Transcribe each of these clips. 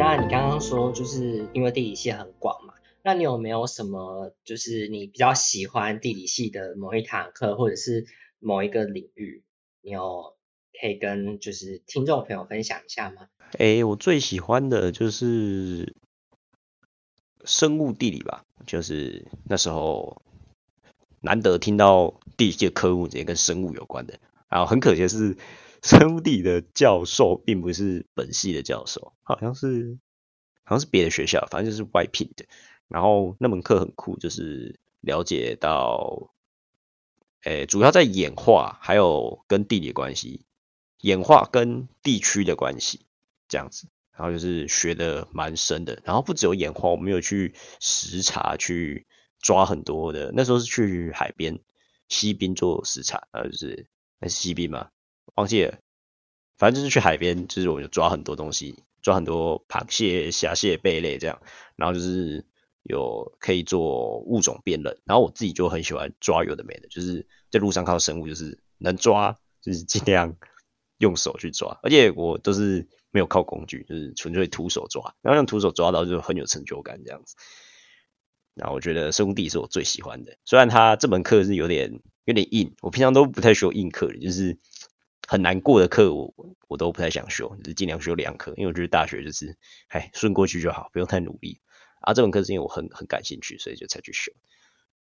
那你刚刚说就是因为地理系很广嘛，那你有没有什么就是你比较喜欢地理系的某一堂课，或者是某一个领域，你有可以跟就是听众朋友分享一下吗？诶，我最喜欢的就是生物地理吧，就是那时候难得听到地理系的科目直接跟生物有关的，然后很可惜是。生物地理的教授并不是本系的教授，好像是好像是别的学校，反正就是外聘的。然后那门课很酷，就是了解到，诶，主要在演化，还有跟地理关系，演化跟地区的关系这样子。然后就是学的蛮深的。然后不只有演化，我们有去实查，去抓很多的。那时候是去海边西滨做实查，呃，就是那是西滨嘛。忘记了，反正就是去海边，就是我就抓很多东西，抓很多螃蟹、虾蟹、贝类这样，然后就是有可以做物种辨认，然后我自己就很喜欢抓有的没的，就是在路上看到生物，就是能抓，就是尽量用手去抓，而且我都是没有靠工具，就是纯粹徒手抓，然后用徒手抓到就很有成就感这样子。那我觉得生物地是我最喜欢的，虽然它这门课是有点有点硬，我平常都不太学硬课的，就是。很难过的课，我我都不太想修，就是尽量修两科，因为我觉得大学就是，哎，顺过去就好，不用太努力。啊，这门课是因为我很很感兴趣，所以就才去修。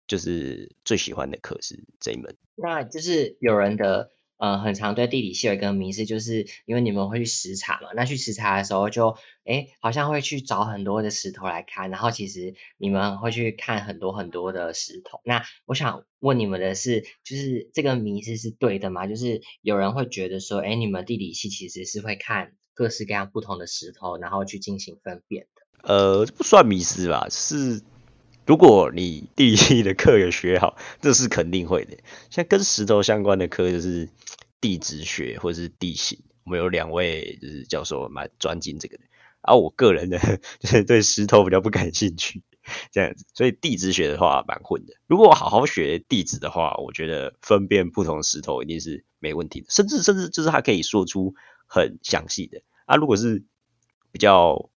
就是最喜欢的课是这一门。那就是有人的。呃，很常对地理系有一个迷思，就是因为你们会去实查嘛，那去实查的时候就，哎，好像会去找很多的石头来看，然后其实你们会去看很多很多的石头。那我想问你们的是，就是这个迷思是对的吗？就是有人会觉得说，哎，你们地理系其实是会看各式各样不同的石头，然后去进行分辨的。呃，不算迷思吧，是如果你地理系的课有学好，这是肯定会的。像跟石头相关的课就是。地质学或者是地形，我们有两位就是教授蛮专精这个的，而我个人呢，就是对石头比较不感兴趣，这样子，所以地质学的话蛮混的。如果我好好学地质的话，我觉得分辨不同石头一定是没问题的，甚至甚至就是他可以说出很详细的。啊，如果是比较，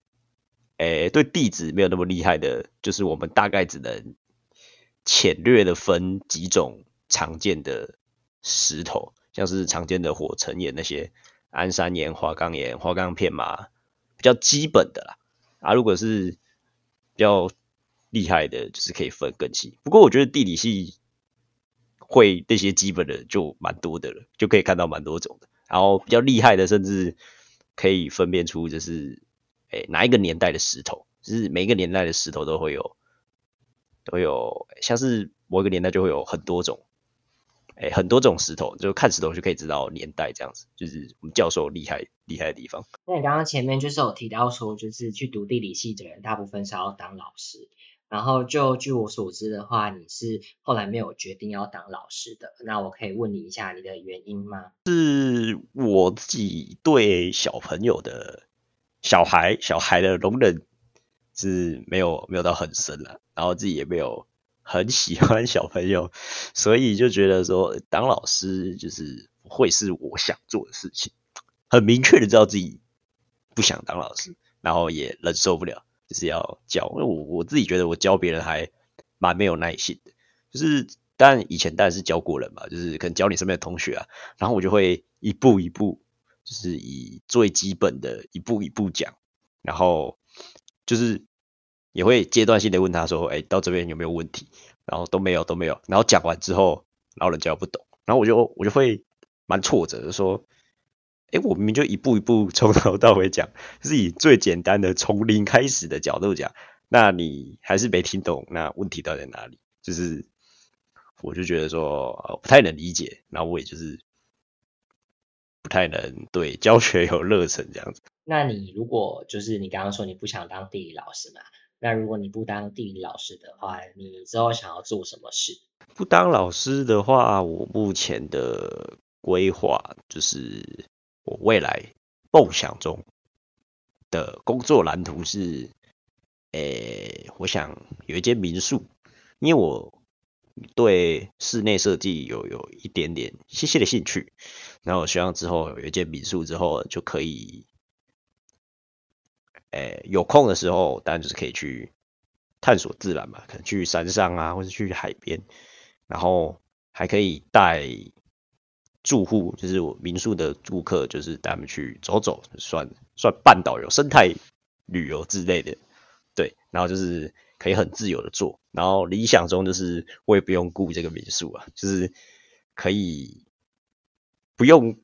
诶，对地质没有那么厉害的，就是我们大概只能浅略的分几种常见的石头。像是常见的火成岩那些安山岩、花岗岩、花岗片嘛，比较基本的啦。啊，如果是比较厉害的，就是可以分更细。不过我觉得地理系会那些基本的就蛮多的了，就可以看到蛮多种的。然后比较厉害的，甚至可以分辨出就是诶哪一个年代的石头，就是每一个年代的石头都会有都有，像是某一个年代就会有很多种。哎，很多种石头，就看石头就可以知道年代，这样子就是我们教授厉害厉害的地方。那你刚刚前面就是有提到说，就是去读地理系的人，大部分是要当老师。然后就据我所知的话，你是后来没有决定要当老师的。那我可以问你一下你的原因吗？是我自己对小朋友的小孩小孩的容忍是没有没有到很深了，然后自己也没有。很喜欢小朋友，所以就觉得说当老师就是会是我想做的事情，很明确的知道自己不想当老师，然后也忍受不了，就是要教。因为我我自己觉得我教别人还蛮没有耐心的，就是但以前当然是教过人嘛，就是可能教你身边的同学啊，然后我就会一步一步，就是以最基本的一步一步讲，然后就是。也会阶段性的问他说：“哎，到这边有没有问题？”然后都没有，都没有。然后讲完之后，然后人家又不懂，然后我就我就会蛮挫折的说：“哎，我明明就一步一步从头到尾讲，就是以最简单的从零开始的角度讲，那你还是没听懂，那问题到底在哪里？就是我就觉得说呃不太能理解，然后我也就是不太能对教学有热忱这样子。那你如果就是你刚刚说你不想当地理老师嘛？那如果你不当地理老师的话，你之后想要做什么事？不当老师的话，我目前的规划就是我未来梦想中的工作蓝图是，诶，我想有一间民宿，因为我对室内设计有有一点点细细的兴趣，然后我希望之后有一间民宿之后就可以。诶有空的时候，当然就是可以去探索自然嘛，可能去山上啊，或者去海边，然后还可以带住户，就是我民宿的住客，就是带他们去走走，算算半导游、生态旅游之类的，对，然后就是可以很自由的做，然后理想中就是我也不用顾这个民宿啊，就是可以不用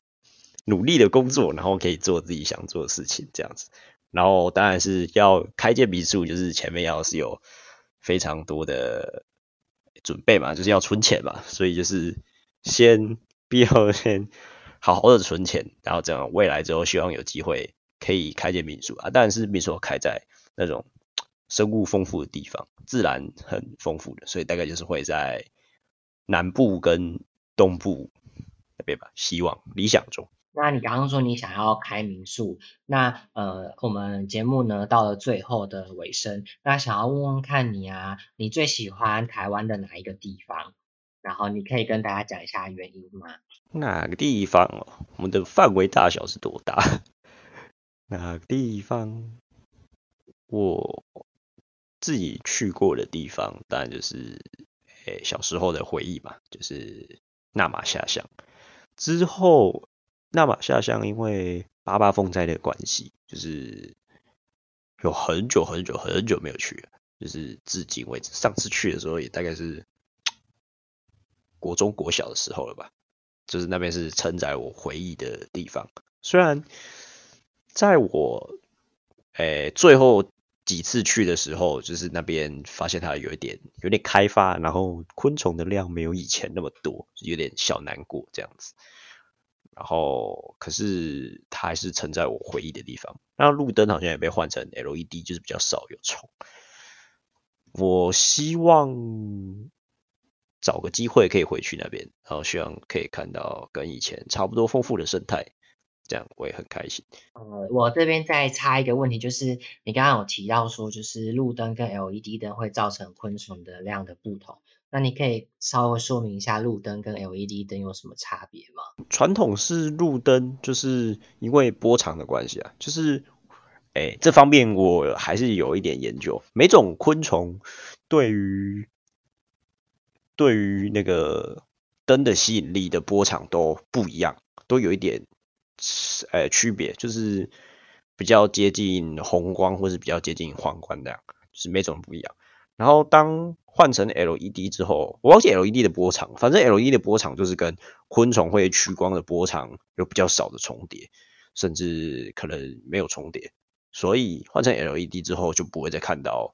努力的工作，然后可以做自己想做的事情，这样子。然后当然是要开间民宿，就是前面要是有非常多的准备嘛，就是要存钱嘛，所以就是先必要先好好的存钱，然后这样未来之后希望有机会可以开间民宿啊，当然是民宿开在那种生物丰富的地方，自然很丰富的，所以大概就是会在南部跟东部那边吧，希望理想中。那你刚刚说你想要开民宿，那呃，我们节目呢到了最后的尾声，那想要问问看你啊，你最喜欢台湾的哪一个地方？然后你可以跟大家讲一下原因吗？哪个地方哦？我们的范围大小是多大？哪个地方？我自己去过的地方，当然就是诶小时候的回忆嘛，就是纳马下乡之后。纳马下乡，因为八八风灾的关系，就是有很久很久很久没有去了，就是至今为止，上次去的时候也大概是国中国小的时候了吧，就是那边是承载我回忆的地方。虽然在我诶最后几次去的时候，就是那边发现它有一点有点开发，然后昆虫的量没有以前那么多，有点小难过这样子。然后，可是它还是承载我回忆的地方。那路灯好像也被换成 LED，就是比较少有虫。我希望找个机会可以回去那边，然后希望可以看到跟以前差不多丰富的生态，这样我也很开心。呃，我这边再插一个问题，就是你刚刚有提到说，就是路灯跟 LED 灯会造成昆虫的量的不同。那你可以稍微说明一下路灯跟 LED 灯有什么差别吗？传统是路灯就是因为波长的关系啊，就是，哎，这方面我还是有一点研究。每种昆虫对于对于那个灯的吸引力的波长都不一样，都有一点，呃，区别，就是比较接近红光或是比较接近黄光这样，就是每种不一样。然后当换成 LED 之后，我忘记 LED 的波长，反正 LED 的波长就是跟昆虫会趋光的波长有比较少的重叠，甚至可能没有重叠。所以换成 LED 之后，就不会再看到，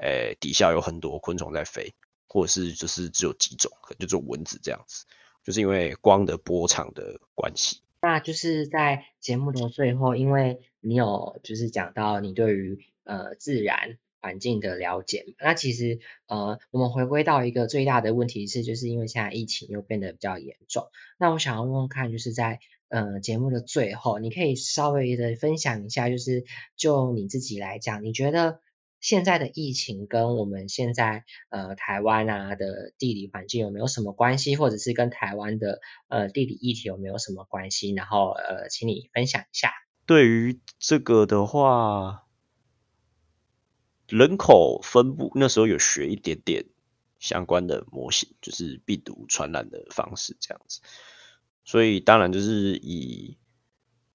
诶底下有很多昆虫在飞，或者是就是只有几种，就只有蚊子这样子，就是因为光的波长的关系。那就是在节目的最后，因为你有就是讲到你对于呃自然。环境的了解，那其实呃，我们回归到一个最大的问题是，就是因为现在疫情又变得比较严重。那我想要问问看，就是在呃节目的最后，你可以稍微的分享一下，就是就你自己来讲，你觉得现在的疫情跟我们现在呃台湾啊的地理环境有没有什么关系，或者是跟台湾的呃地理议题有没有什么关系？然后呃，请你分享一下。对于这个的话。人口分布那时候有学一点点相关的模型，就是病毒传染的方式这样子，所以当然就是以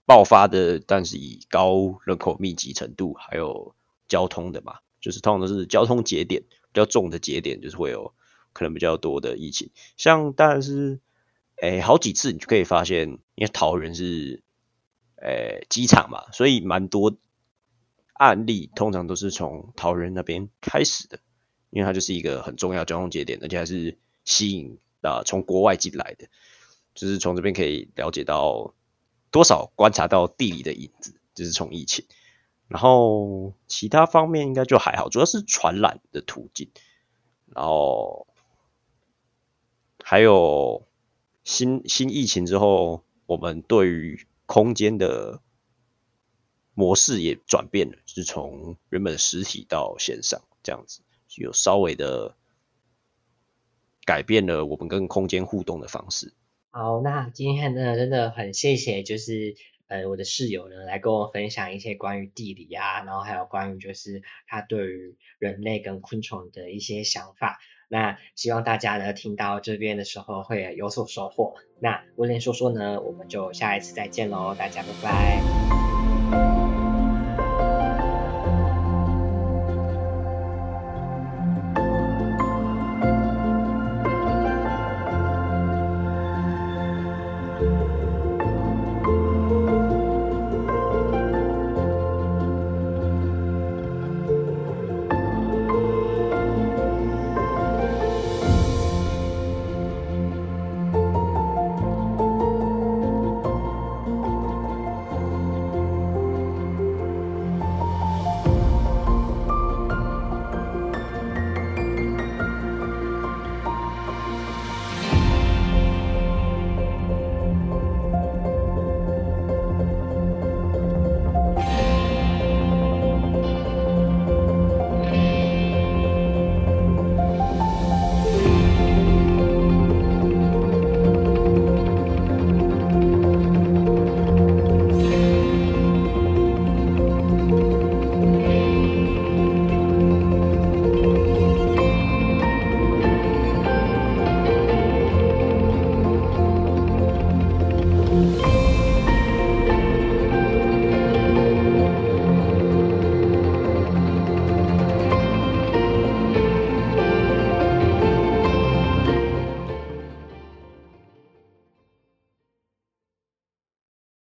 爆发的，但是以高人口密集程度还有交通的嘛，就是通常都是交通节点比较重的节点，就是会有可能比较多的疫情。像当然是诶好几次你就可以发现，因为桃园是诶机场嘛，所以蛮多。案例通常都是从桃园那边开始的，因为它就是一个很重要交通节点，而且还是吸引啊从国外进来的，就是从这边可以了解到多少观察到地理的影子，就是从疫情，然后其他方面应该就还好，主要是传染的途径，然后还有新新疫情之后，我们对于空间的。模式也转变了，是从原本实体到线上这样子，有稍微的改变了我们跟空间互动的方式。好，那今天呢，真的很谢谢，就是呃我的室友呢来跟我分享一些关于地理啊，然后还有关于就是他对于人类跟昆虫的一些想法。那希望大家呢听到这边的时候会有所收获。那威廉说说呢，我们就下一次再见喽，大家拜拜。